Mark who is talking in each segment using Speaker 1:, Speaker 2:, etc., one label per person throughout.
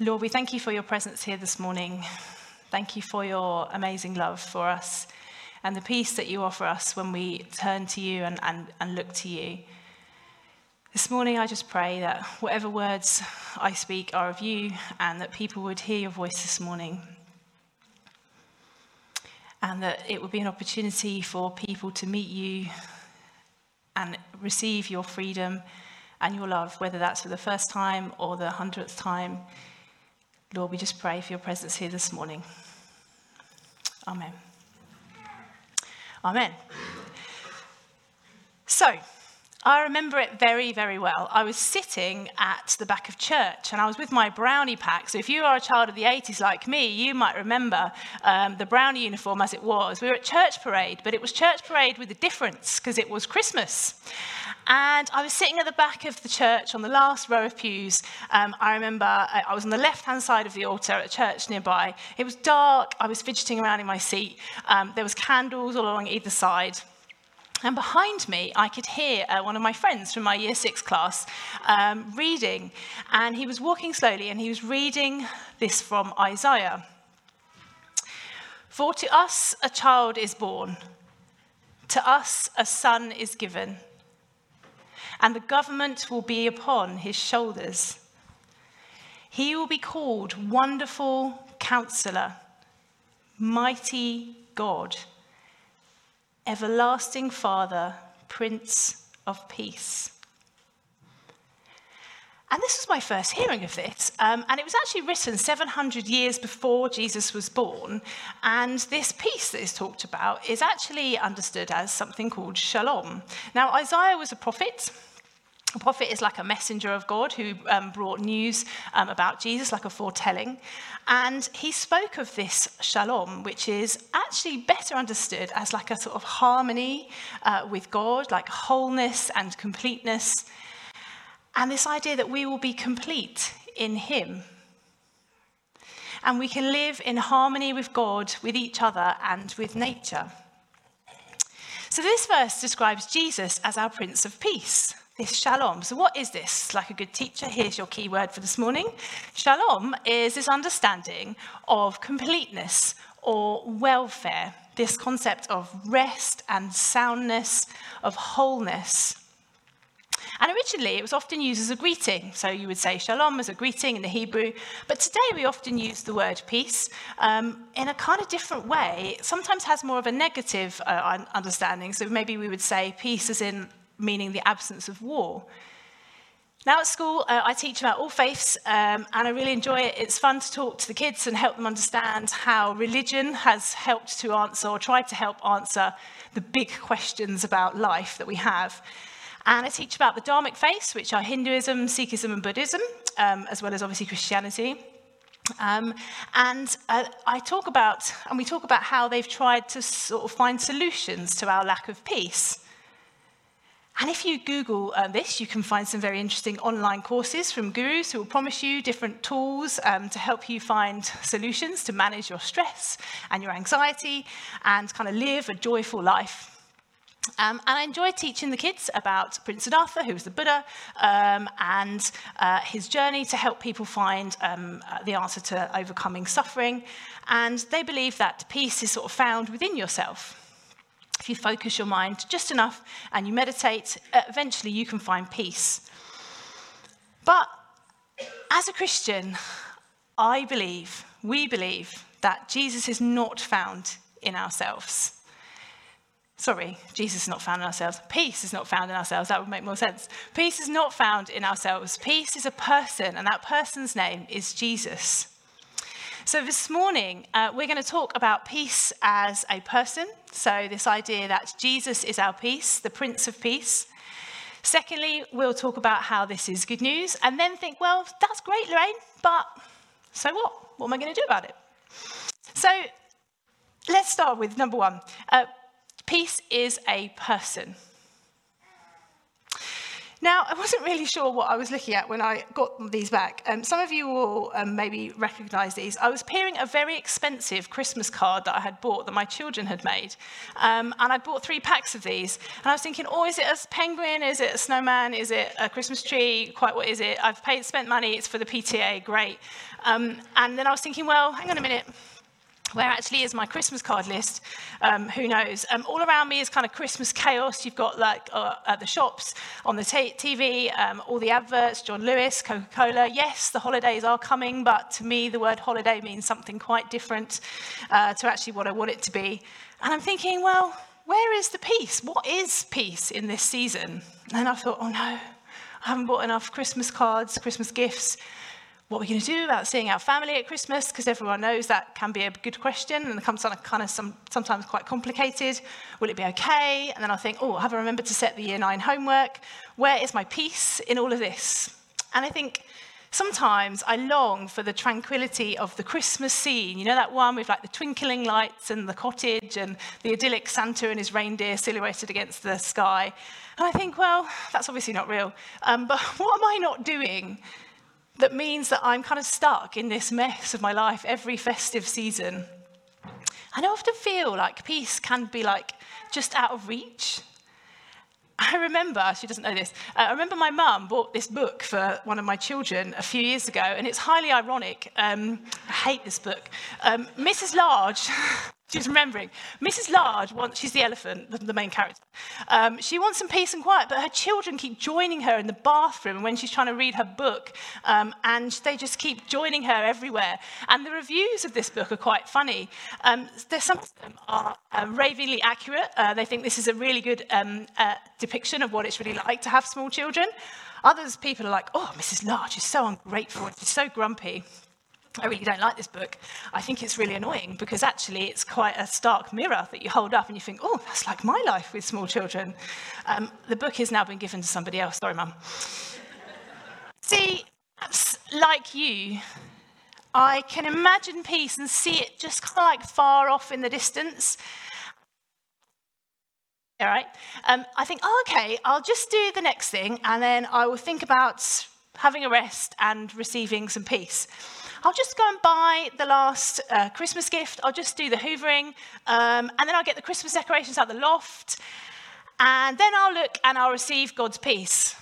Speaker 1: Lord, we thank you for your presence here this morning. Thank you for your amazing love for us and the peace that you offer us when we turn to you and, and, and look to you. This morning, I just pray that whatever words I speak are of you and that people would hear your voice this morning. And that it would be an opportunity for people to meet you and receive your freedom and your love, whether that's for the first time or the hundredth time. Lord, we just pray for your presence here this morning. Amen. Amen. So, I remember it very, very well. I was sitting at the back of church and I was with my brownie pack. So, if you are a child of the 80s like me, you might remember um, the brownie uniform as it was. We were at church parade, but it was church parade with a difference because it was Christmas. And I was sitting at the back of the church on the last row of pews. Um, I remember uh, I was on the left hand side of the altar at a church nearby. It was dark. I was fidgeting around in my seat. Um, there was candles all along either side. And behind me, I could hear uh, one of my friends from my year six class um, reading. And he was walking slowly and he was reading this from Isaiah. For to us a child is born, to us a son is given, and the government will be upon his shoulders. He will be called Wonderful Counselor, Mighty God Everlasting Father, Prince of Peace. And this was my first hearing of this. Um, and it was actually written 700 years before Jesus was born. And this peace that is talked about is actually understood as something called shalom. Now, Isaiah was a prophet. A prophet is like a messenger of God who um, brought news um, about Jesus, like a foretelling. And he spoke of this shalom, which is actually better understood as like a sort of harmony uh, with God, like wholeness and completeness. And this idea that we will be complete in him. And we can live in harmony with God, with each other, and with nature. So, this verse describes Jesus as our Prince of Peace this shalom. So, what is this? Like a good teacher, here's your key word for this morning. Shalom is this understanding of completeness or welfare, this concept of rest and soundness, of wholeness. And originally, it was often used as a greeting. So you would say shalom as a greeting in the Hebrew. But today, we often use the word peace um, in a kind of different way. It sometimes has more of a negative uh, understanding. So maybe we would say peace as in meaning the absence of war. Now at school, uh, I teach about all faiths, um, and I really enjoy it. It's fun to talk to the kids and help them understand how religion has helped to answer or tried to help answer the big questions about life that we have. And I teach about the Dharmic faiths, which are Hinduism, Sikhism, and Buddhism, um, as well as obviously Christianity. Um, and uh, I talk about, and we talk about how they've tried to sort of find solutions to our lack of peace. And if you Google uh, this, you can find some very interesting online courses from gurus who will promise you different tools um, to help you find solutions to manage your stress and your anxiety and kind of live a joyful life. Um, and I enjoy teaching the kids about Prince Siddhartha, who was the Buddha, um, and uh, his journey to help people find um, uh, the answer to overcoming suffering. And they believe that peace is sort of found within yourself. If you focus your mind just enough and you meditate, uh, eventually you can find peace. But as a Christian, I believe, we believe, that Jesus is not found in ourselves. Sorry, Jesus is not found in ourselves. Peace is not found in ourselves. That would make more sense. Peace is not found in ourselves. Peace is a person, and that person's name is Jesus. So, this morning, uh, we're going to talk about peace as a person. So, this idea that Jesus is our peace, the Prince of Peace. Secondly, we'll talk about how this is good news, and then think, well, that's great, Lorraine, but so what? What am I going to do about it? So, let's start with number one peace is a person. Now, I wasn't really sure what I was looking at when I got these back. Um, some of you will um, maybe recognize these. I was peering a very expensive Christmas card that I had bought that my children had made. Um, and I bought three packs of these. And I was thinking, oh, is it a penguin? Is it a snowman? Is it a Christmas tree? Quite what is it? I've paid, spent money. It's for the PTA. Great. Um, and then I was thinking, well, hang on a minute where actually is my Christmas card list? Um, who knows? Um, all around me is kind of Christmas chaos. You've got like uh, at the shops, on the TV, um, all the adverts, John Lewis, Coca Cola. Yes, the holidays are coming, but to me, the word holiday means something quite different uh, to actually what I want it to be. And I'm thinking, well, where is the peace? What is peace in this season? And I thought, oh no, I haven't bought enough Christmas cards, Christmas gifts what we're going to do about seeing our family at Christmas, because everyone knows that can be a good question and it comes kind of some, sometimes quite complicated. Will it be okay? And then I think, oh, have I remembered to set the year nine homework? Where is my peace in all of this? And I think sometimes I long for the tranquility of the Christmas scene. You know that one with like the twinkling lights and the cottage and the idyllic Santa and his reindeer silhouetted against the sky. And I think, well, that's obviously not real. Um, but what am I not doing that means that I'm kind of stuck in this mess of my life every festive season. And I often feel like peace can be like just out of reach. I remember, she doesn't know this, uh, I remember my mum bought this book for one of my children a few years ago, and it's highly ironic. Um, I hate this book. Um, Mrs. Large She's remembering. Mrs. Large wants, she's the elephant, the, the main character. Um, she wants some peace and quiet, but her children keep joining her in the bathroom when she's trying to read her book, um, and they just keep joining her everywhere. And the reviews of this book are quite funny. Um, some of them are uh, ravingly accurate. Uh, they think this is a really good um, uh, depiction of what it's really like to have small children. Others people are like, oh, Mrs. Large is so ungrateful, she's so grumpy. I really don't like this book. I think it's really annoying because actually it's quite a stark mirror that you hold up and you think, oh, that's like my life with small children. Um, the book has now been given to somebody else. Sorry, Mum. See, like you, I can imagine peace and see it just kind of like far off in the distance. All right. Um, I think, oh, okay, I'll just do the next thing and then I will think about having a rest and receiving some peace. I'll just go and buy the last uh, Christmas gift. I'll just do the hoovering. Um, and then I'll get the Christmas decorations out the loft. And then I'll look and I'll receive God's peace.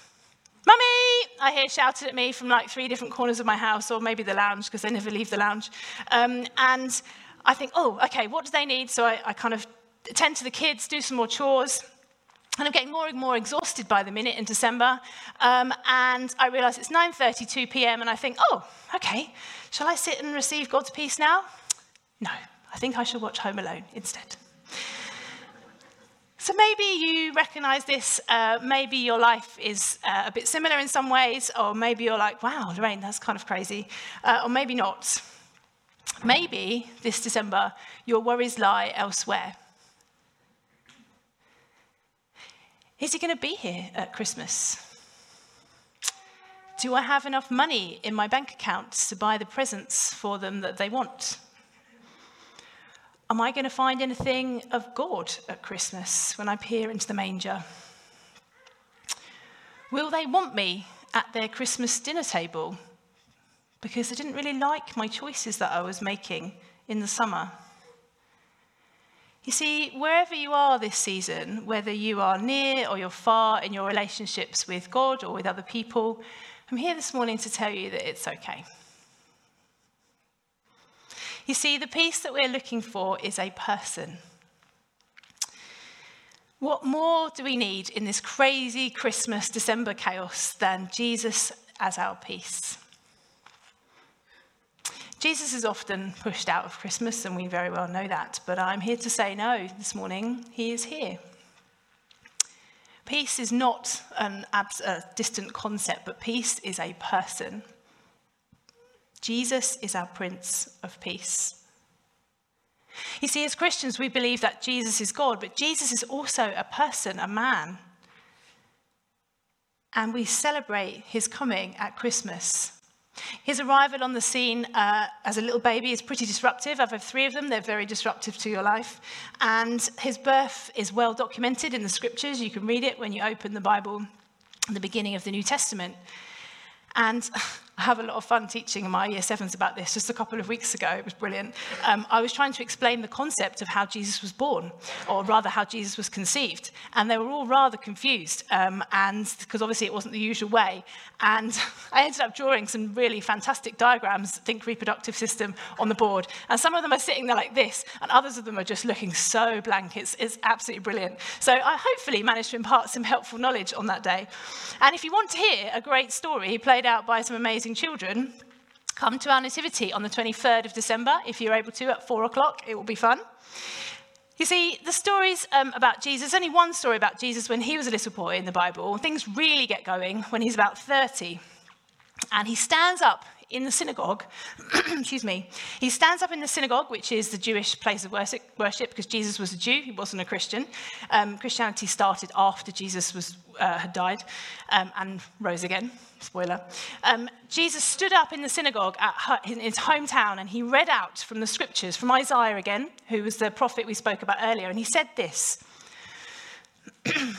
Speaker 1: Mummy! I hear shouted at me from like three different corners of my house, or maybe the lounge, because they never leave the lounge. Um, and I think, oh, okay, what do they need? So I, I kind of attend to the kids, do some more chores. And I'm getting more and more exhausted by the minute in December. Um, and I realize it's 9.32 p.m. and I think, oh, okay, shall I sit and receive God's peace now? No, I think I should watch Home Alone instead. So maybe you recognize this. Uh, maybe your life is uh, a bit similar in some ways, or maybe you're like, wow, Lorraine, that's kind of crazy. Uh, or maybe not. Maybe this December, your worries lie elsewhere. Is he going to be here at Christmas? Do I have enough money in my bank account to buy the presents for them that they want? Am I going to find anything of God at Christmas when I peer into the manger? Will they want me at their Christmas dinner table? Because I didn't really like my choices that I was making in the summer. You see, wherever you are this season, whether you are near or you're far in your relationships with God or with other people, I'm here this morning to tell you that it's okay. You see, the peace that we're looking for is a person. What more do we need in this crazy Christmas December chaos than Jesus as our peace? Jesus is often pushed out of Christmas, and we very well know that, but I'm here to say no this morning. He is here. Peace is not an abs- a distant concept, but peace is a person. Jesus is our Prince of Peace. You see, as Christians, we believe that Jesus is God, but Jesus is also a person, a man. And we celebrate his coming at Christmas. His arrival on the scene uh, as a little baby is pretty disruptive. I've had three of them, they're very disruptive to your life. And his birth is well documented in the scriptures. You can read it when you open the Bible. The beginning of the New Testament. And I have a lot of fun teaching my year sevens about this. Just a couple of weeks ago, it was brilliant. Um, I was trying to explain the concept of how Jesus was born, or rather, how Jesus was conceived. And they were all rather confused, um, and because obviously it wasn't the usual way. And I ended up drawing some really fantastic diagrams, think reproductive system, on the board. And some of them are sitting there like this, and others of them are just looking so blank. It's, it's absolutely brilliant. So I hopefully managed to impart some helpful knowledge on that day. And if you want to hear a great story played out by some amazing amazing children, come to our nativity on the 23rd of December, if you're able to, at four o'clock. It will be fun. You see, the stories um, about Jesus, only one story about Jesus when he was a little boy in the Bible. Things really get going when he's about 30. And he stands up in the synagogue, excuse me, he stands up in the synagogue, which is the Jewish place of worship, worship because Jesus was a Jew, he wasn't a Christian. Um, Christianity started after Jesus was, uh, had died um, and rose again. Spoiler. Um, Jesus stood up in the synagogue at in his hometown and he read out from the scriptures, from Isaiah again, who was the prophet we spoke about earlier, and he said this. the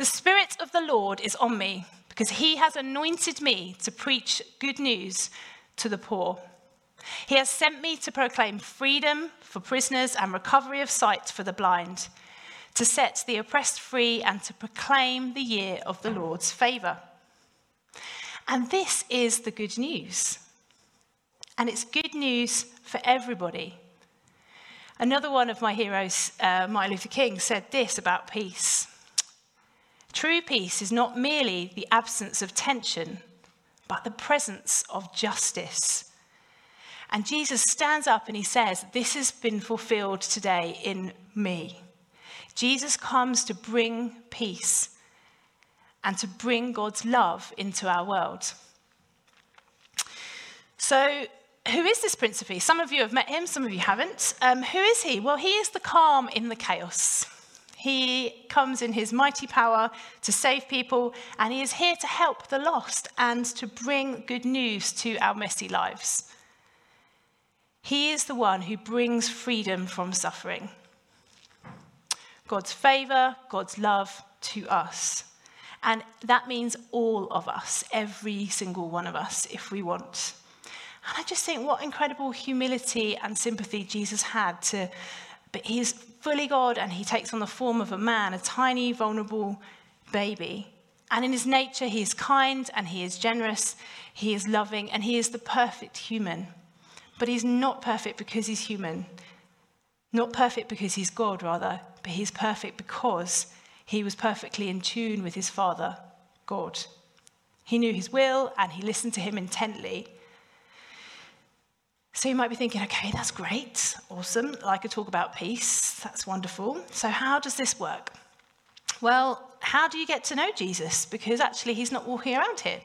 Speaker 1: Spirit of the Lord is on me because he has anointed me to preach good news to the poor. He has sent me to proclaim freedom for prisoners and recovery of sight for the blind, to set the oppressed free and to proclaim the year of the Lord's favour. And this is the good news. And it's good news for everybody. Another one of my heroes, uh, Martin Luther King, said this about peace. True peace is not merely the absence of tension, but the presence of justice. And Jesus stands up and he says, This has been fulfilled today in me. Jesus comes to bring peace and to bring God's love into our world. So, who is this Prince of Peace? Some of you have met him, some of you haven't. Um, who is he? Well, he is the calm in the chaos. He comes in his mighty power to save people, and he is here to help the lost and to bring good news to our messy lives. He is the one who brings freedom from suffering. God's favor, God's love to us. And that means all of us, every single one of us, if we want. And I just think what incredible humility and sympathy Jesus had to, but he is fully God and he takes on the form of a man, a tiny, vulnerable baby. And in his nature, he is kind and he is generous, he is loving, and he is the perfect human. But he's not perfect because he's human. Not perfect because he's God, rather, but he's perfect because he was perfectly in tune with his Father, God. He knew his will and he listened to him intently. So you might be thinking, okay, that's great, awesome. I could talk about peace, that's wonderful. So, how does this work? Well, how do you get to know Jesus? Because actually, he's not walking around here.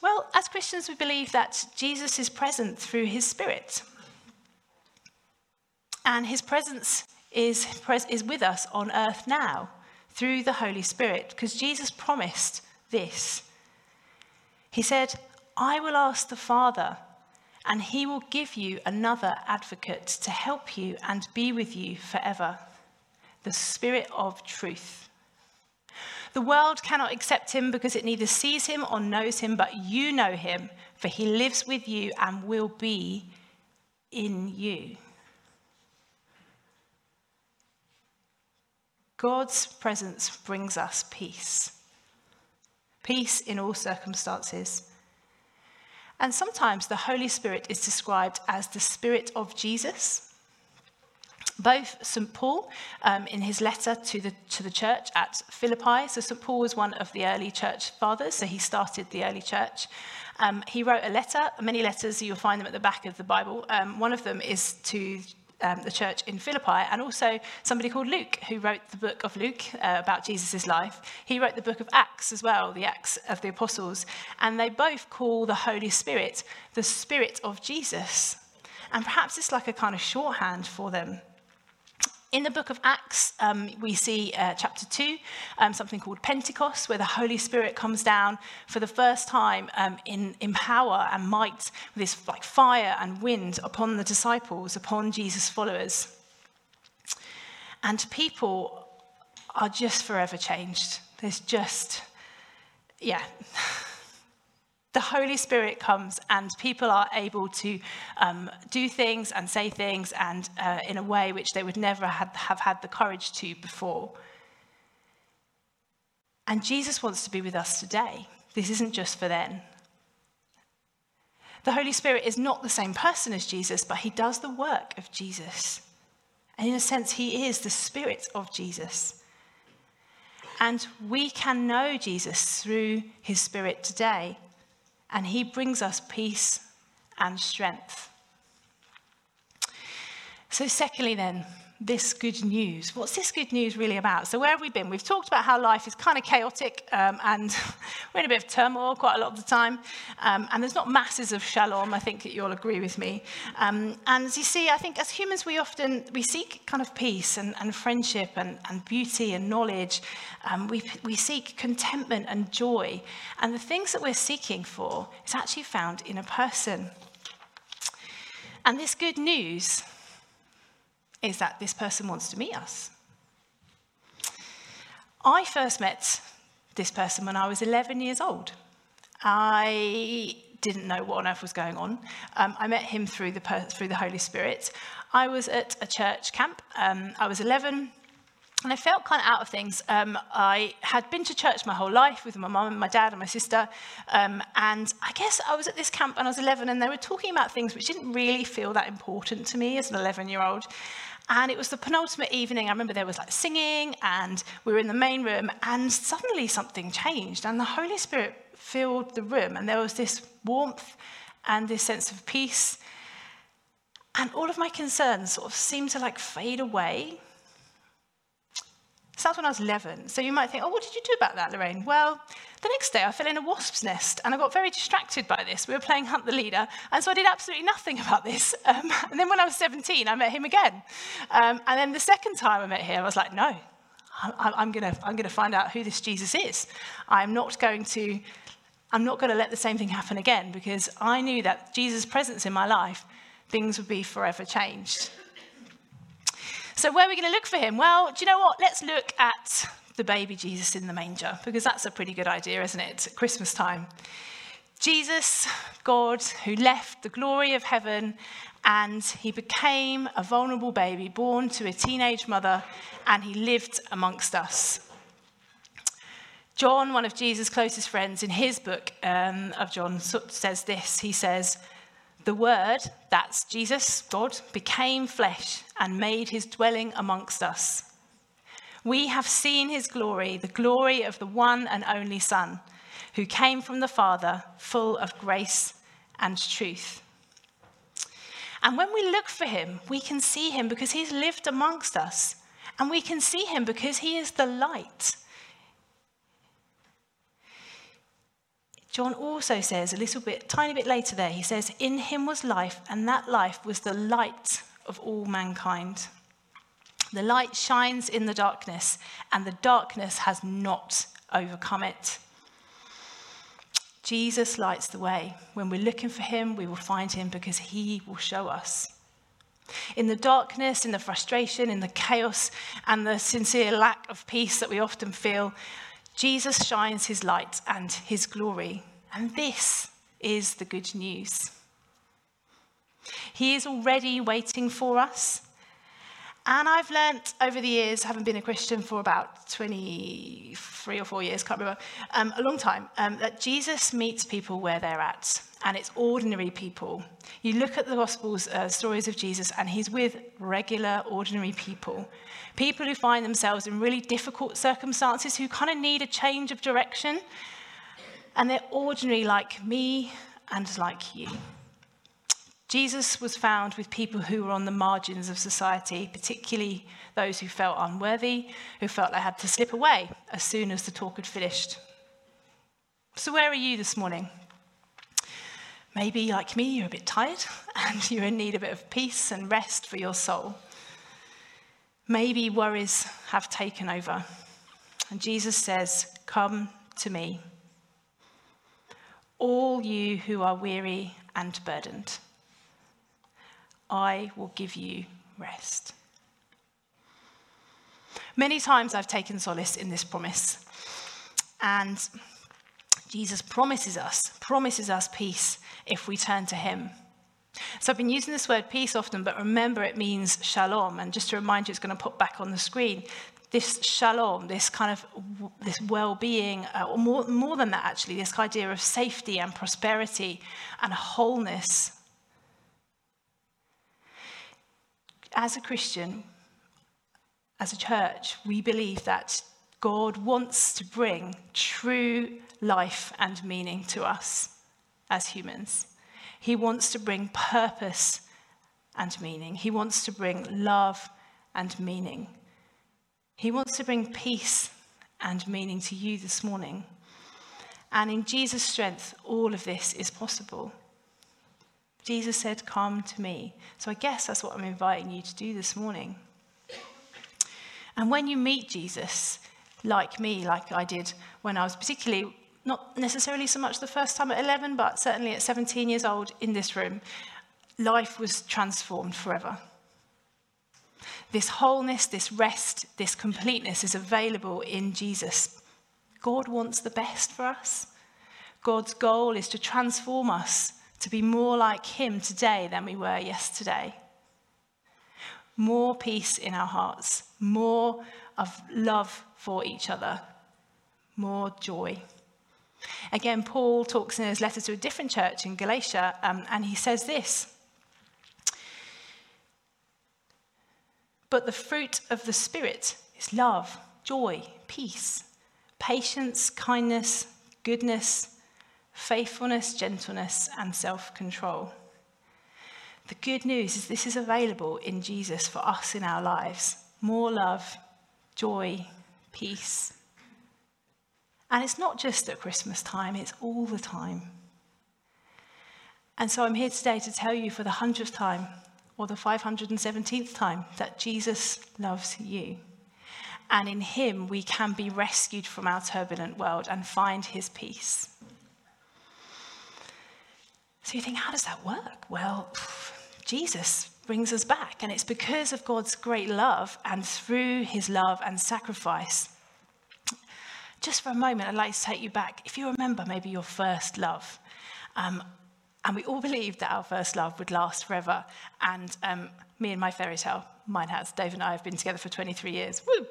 Speaker 1: Well, as Christians, we believe that Jesus is present through his Spirit. And his presence is, is with us on earth now through the Holy Spirit, because Jesus promised this. He said, I will ask the Father and he will give you another advocate to help you and be with you forever the Spirit of truth. The world cannot accept him because it neither sees him or knows him, but you know him, for he lives with you and will be in you. God's presence brings us peace. Peace in all circumstances. And sometimes the Holy Spirit is described as the Spirit of Jesus. Both St. Paul, um, in his letter to the, to the church at Philippi, so St. Paul was one of the early church fathers, so he started the early church. Um, he wrote a letter, many letters, you'll find them at the back of the Bible. Um, one of them is to um, the church in Philippi, and also somebody called Luke, who wrote the book of Luke uh, about Jesus' life. He wrote the book of Acts as well, the Acts of the Apostles, and they both call the Holy Spirit the Spirit of Jesus. And perhaps it's like a kind of shorthand for them. In the book of Acts, um, we see uh, chapter 2, um, something called Pentecost, where the Holy Spirit comes down for the first time um, in, in power and might, with this like fire and wind upon the disciples, upon Jesus' followers. And people are just forever changed. There's just, yeah. The Holy Spirit comes and people are able to um, do things and say things and uh, in a way which they would never have, have had the courage to before. And Jesus wants to be with us today. This isn't just for then. The Holy Spirit is not the same person as Jesus, but he does the work of Jesus. And in a sense, he is the Spirit of Jesus. And we can know Jesus through his Spirit today and he brings us peace and strength. So, secondly, then, this good news. What's this good news really about? So, where have we been? We've talked about how life is kind of chaotic um, and we're in a bit of turmoil quite a lot of the time. Um, and there's not masses of shalom, I think that you'll agree with me. Um, and as you see, I think as humans, we often we seek kind of peace and, and friendship and, and beauty and knowledge. Um, we, we seek contentment and joy. And the things that we're seeking for is actually found in a person. And this good news is that this person wants to meet us. I first met this person when I was 11 years old. I didn't know what on earth was going on. Um, I met him through the, through the Holy Spirit. I was at a church camp. Um, I was 11 and I felt kind of out of things. Um, I had been to church my whole life with my mum and my dad and my sister. Um, and I guess I was at this camp when I was 11 and they were talking about things which didn't really feel that important to me as an 11 year old. And it was the penultimate evening. I remember there was like singing, and we were in the main room, and suddenly something changed, and the Holy Spirit filled the room, and there was this warmth and this sense of peace. And all of my concerns sort of seemed to like fade away. So when I was 11. So you might think, oh, what did you do about that, Lorraine? Well, the next day, I fell in a wasp's nest and I got very distracted by this. We were playing Hunt the Leader, and so I did absolutely nothing about this. Um, and then when I was 17, I met him again. Um, and then the second time I met him, I was like, no, I, I'm going to I'm to find out who this Jesus is. I'm not going to. I'm not going to let the same thing happen again because I knew that Jesus' presence in my life, things would be forever changed. So, where are we going to look for him? Well, do you know what? Let's look at the baby Jesus in the manger, because that's a pretty good idea, isn't it? At Christmas time. Jesus, God, who left the glory of heaven and he became a vulnerable baby born to a teenage mother and he lived amongst us. John, one of Jesus' closest friends, in his book um, of John, says this. He says, The Word, that's Jesus, God, became flesh and made his dwelling amongst us. We have seen his glory, the glory of the one and only Son, who came from the Father, full of grace and truth. And when we look for him, we can see him because he's lived amongst us. And we can see him because he is the light. John also says a little bit, tiny bit later there, he says, In him was life, and that life was the light of all mankind. The light shines in the darkness, and the darkness has not overcome it. Jesus lights the way. When we're looking for him, we will find him because he will show us. In the darkness, in the frustration, in the chaos, and the sincere lack of peace that we often feel, Jesus shines his light and his glory. And this is the good news. He is already waiting for us. And I've learnt over the years, having been a Christian for about 23 or four years, can't remember, um, a long time, um, that Jesus meets people where they're at. And it's ordinary people. You look at the Gospels, uh, stories of Jesus, and he's with regular, ordinary people. People who find themselves in really difficult circumstances, who kind of need a change of direction. And they're ordinary like me and like you. Jesus was found with people who were on the margins of society, particularly those who felt unworthy, who felt they had to slip away as soon as the talk had finished. So, where are you this morning? Maybe, like me, you're a bit tired and you're in need of a bit of peace and rest for your soul. Maybe worries have taken over. And Jesus says, Come to me, all you who are weary and burdened I will give you rest. Many times I've taken solace in this promise. And Jesus promises us, promises us peace if we turn to him. So I've been using this word peace often, but remember it means shalom. And just to remind you, it's going to pop back on the screen. This shalom, this kind of this well-being, uh, or more, more than that actually, this idea of safety and prosperity and wholeness. As a Christian, as a church, we believe that God wants to bring true life and meaning to us as humans. He wants to bring purpose and meaning. He wants to bring love and meaning. He wants to bring peace and meaning to you this morning. And in Jesus' strength, all of this is possible. Jesus said, Come to me. So I guess that's what I'm inviting you to do this morning. And when you meet Jesus, like me, like I did when I was particularly not necessarily so much the first time at 11, but certainly at 17 years old in this room, life was transformed forever. This wholeness, this rest, this completeness is available in Jesus. God wants the best for us. God's goal is to transform us to be more like Him today than we were yesterday. More peace in our hearts, more of love for each other, more joy. Again, Paul talks in his letter to a different church in Galatia, um, and he says this But the fruit of the Spirit is love, joy, peace, patience, kindness, goodness, faithfulness, gentleness, and self control. The good news is this is available in Jesus for us in our lives more love, joy, peace, and it's not just at Christmas time, it's all the time. And so I'm here today to tell you for the hundredth time or the 517th time that Jesus loves you. And in him, we can be rescued from our turbulent world and find his peace. So you think, how does that work? Well, Jesus brings us back, and it's because of God's great love and through his love and sacrifice just for a moment, I'd like to take you back. If you remember maybe your first love, um, and we all believed that our first love would last forever. And um, me and my fairy tale, mine has. Dave and I have been together for 23 years. Woo!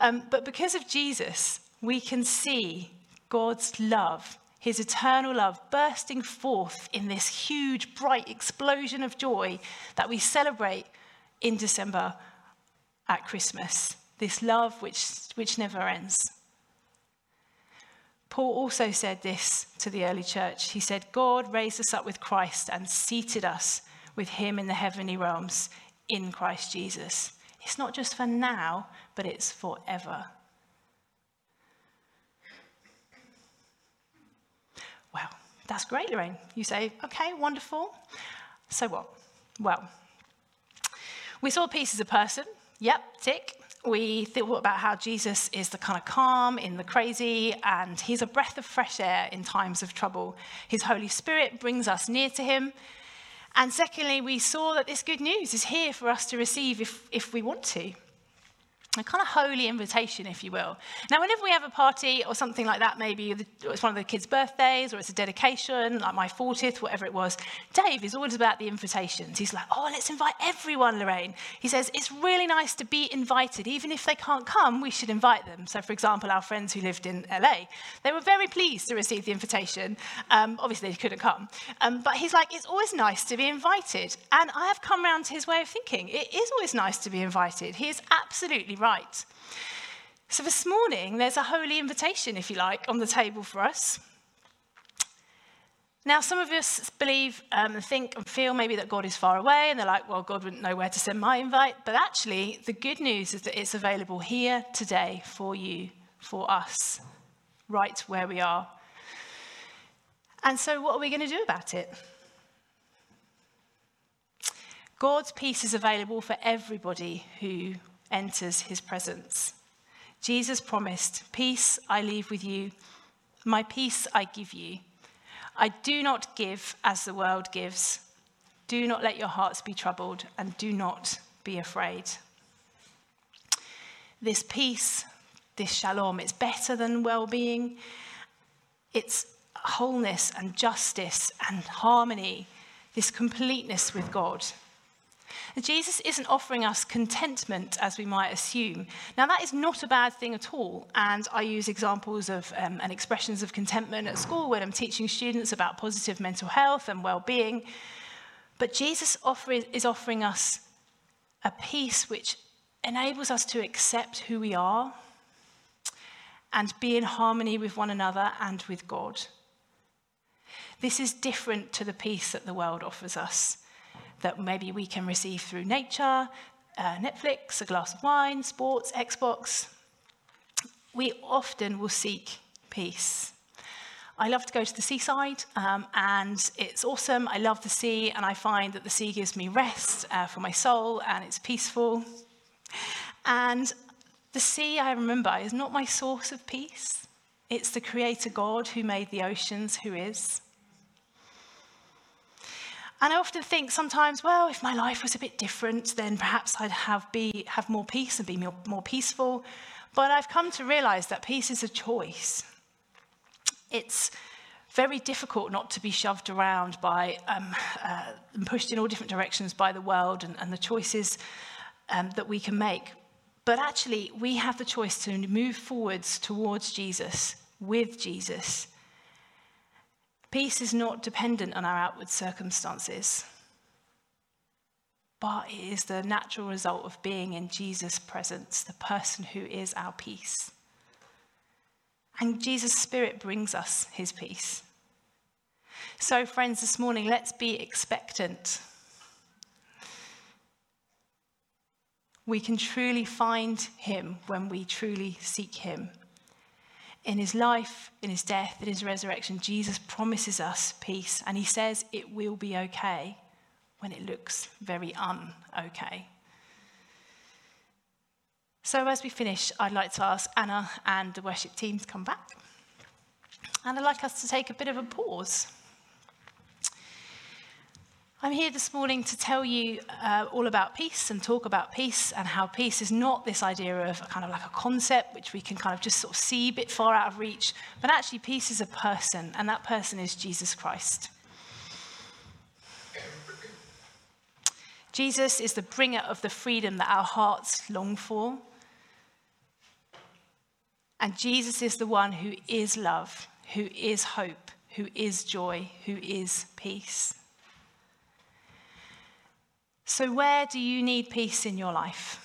Speaker 1: Um, but because of Jesus, we can see God's love, his eternal love, bursting forth in this huge, bright explosion of joy that we celebrate in December at Christmas. This love which, which never ends. Paul also said this to the early church. He said, God raised us up with Christ and seated us with him in the heavenly realms in Christ Jesus. It's not just for now, but it's forever. Well, that's great, Lorraine. You say, okay, wonderful. So what? Well, we saw peace as a person. Yep, tick we thought about how Jesus is the kind of calm in the crazy, and he's a breath of fresh air in times of trouble. His Holy Spirit brings us near to him. And secondly, we saw that this good news is here for us to receive if, if we want to a kind of holy invitation, if you will. Now, whenever we have a party or something like that, maybe it's one of the kids' birthdays or it's a dedication, like my 40th, whatever it was, Dave is always about the invitations. He's like, oh, let's invite everyone, Lorraine. He says, it's really nice to be invited. Even if they can't come, we should invite them. So, for example, our friends who lived in LA, they were very pleased to receive the invitation. Um, obviously, they couldn't come. Um, but he's like, it's always nice to be invited. And I have come around to his way of thinking. It is always nice to be invited. He is absolutely right right. So this morning, there's a holy invitation, if you like, on the table for us. Now, some of us believe um, and think and feel maybe that God is far away, and they're like, well, God wouldn't know where to send my invite. But actually, the good news is that it's available here today for you, for us, right where we are. And so, what are we going to do about it? God's peace is available for everybody who enters his presence. Jesus promised, Peace I leave with you, my peace I give you. I do not give as the world gives. Do not let your hearts be troubled, and do not be afraid. This peace, this shalom, it's better than well being. It's wholeness and justice and harmony, this completeness with God. Jesus isn't offering us contentment as we might assume. Now, that is not a bad thing at all. And I use examples of um, and expressions of contentment at school when I'm teaching students about positive mental health and well being. But Jesus offer, is offering us a peace which enables us to accept who we are and be in harmony with one another and with God. This is different to the peace that the world offers us, that maybe we can receive through nature, uh, Netflix, a glass of wine, sports, Xbox. We often will seek peace. I love to go to the seaside, um, and it's awesome. I love the sea, and I find that the sea gives me rest uh, for my soul, and it's peaceful. And the sea, I remember, is not my source of peace. It's the Creator God who made the oceans, who is. And I often think sometimes, well, if my life was a bit different, then perhaps I'd have, be, have more peace and be more, more peaceful. But I've come to realize that peace is a choice. It's very difficult not to be shoved around by um, uh, pushed in all different directions by the world and, and the choices um, that we can make. But actually, we have the choice to move forwards towards Jesus, with Jesus. Peace is not dependent on our outward circumstances, but it is the natural result of being in Jesus' presence, the person who is our peace. And Jesus' Spirit brings us his peace. So, friends, this morning, let's be expectant We can truly find him when we truly seek him. In his life, in his death, in his resurrection, Jesus promises us peace, and he says it will be okay when it looks very un okay. So, as we finish, I'd like to ask Anna and the worship team to come back. And I'd like us to take a bit of a pause. I'm here this morning to tell you uh, all about peace and talk about peace and how peace is not this idea of kind of like a concept which we can kind of just sort of see a bit far out of reach, but actually peace is a person, and that person is Jesus Christ. Jesus is the bringer of the freedom that our hearts long for. And Jesus is the one who is love, who is hope, who is joy, who is peace. So, where do you need peace in your life?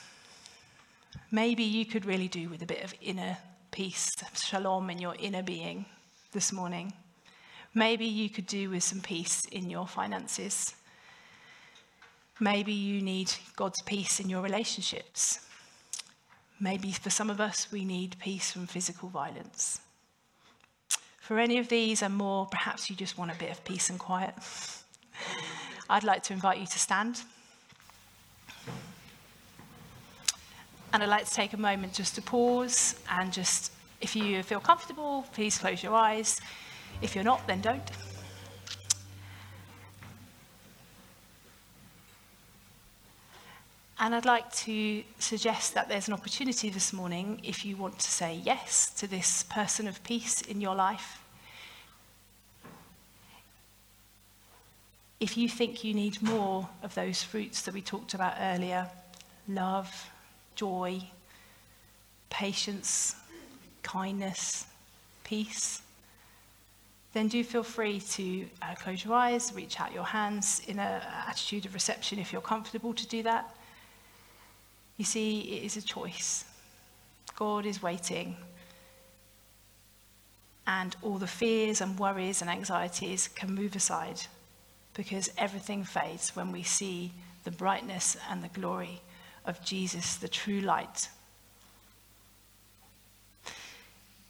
Speaker 1: Maybe you could really do with a bit of inner peace, shalom in your inner being this morning. Maybe you could do with some peace in your finances. Maybe you need God's peace in your relationships. Maybe for some of us, we need peace from physical violence. For any of these and more, perhaps you just want a bit of peace and quiet. I'd like to invite you to stand. And I'd like to take a moment just to pause and just, if you feel comfortable, please close your eyes. If you're not, then don't. And I'd like to suggest that there's an opportunity this morning if you want to say yes to this person of peace in your life. If you think you need more of those fruits that we talked about earlier love, joy, patience, kindness, peace, then do feel free to uh, close your eyes, reach out your hands in an attitude of reception if you're comfortable to do that. You see, it is a choice. God is waiting. And all the fears and worries and anxieties can move aside because everything fades when we see the brightness and the glory of Jesus, the true light.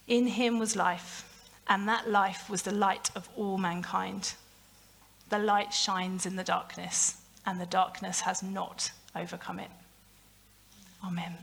Speaker 1: In him was life, and that life was the light of all mankind. The light shines in the darkness, and the darkness has not overcome it. Amen.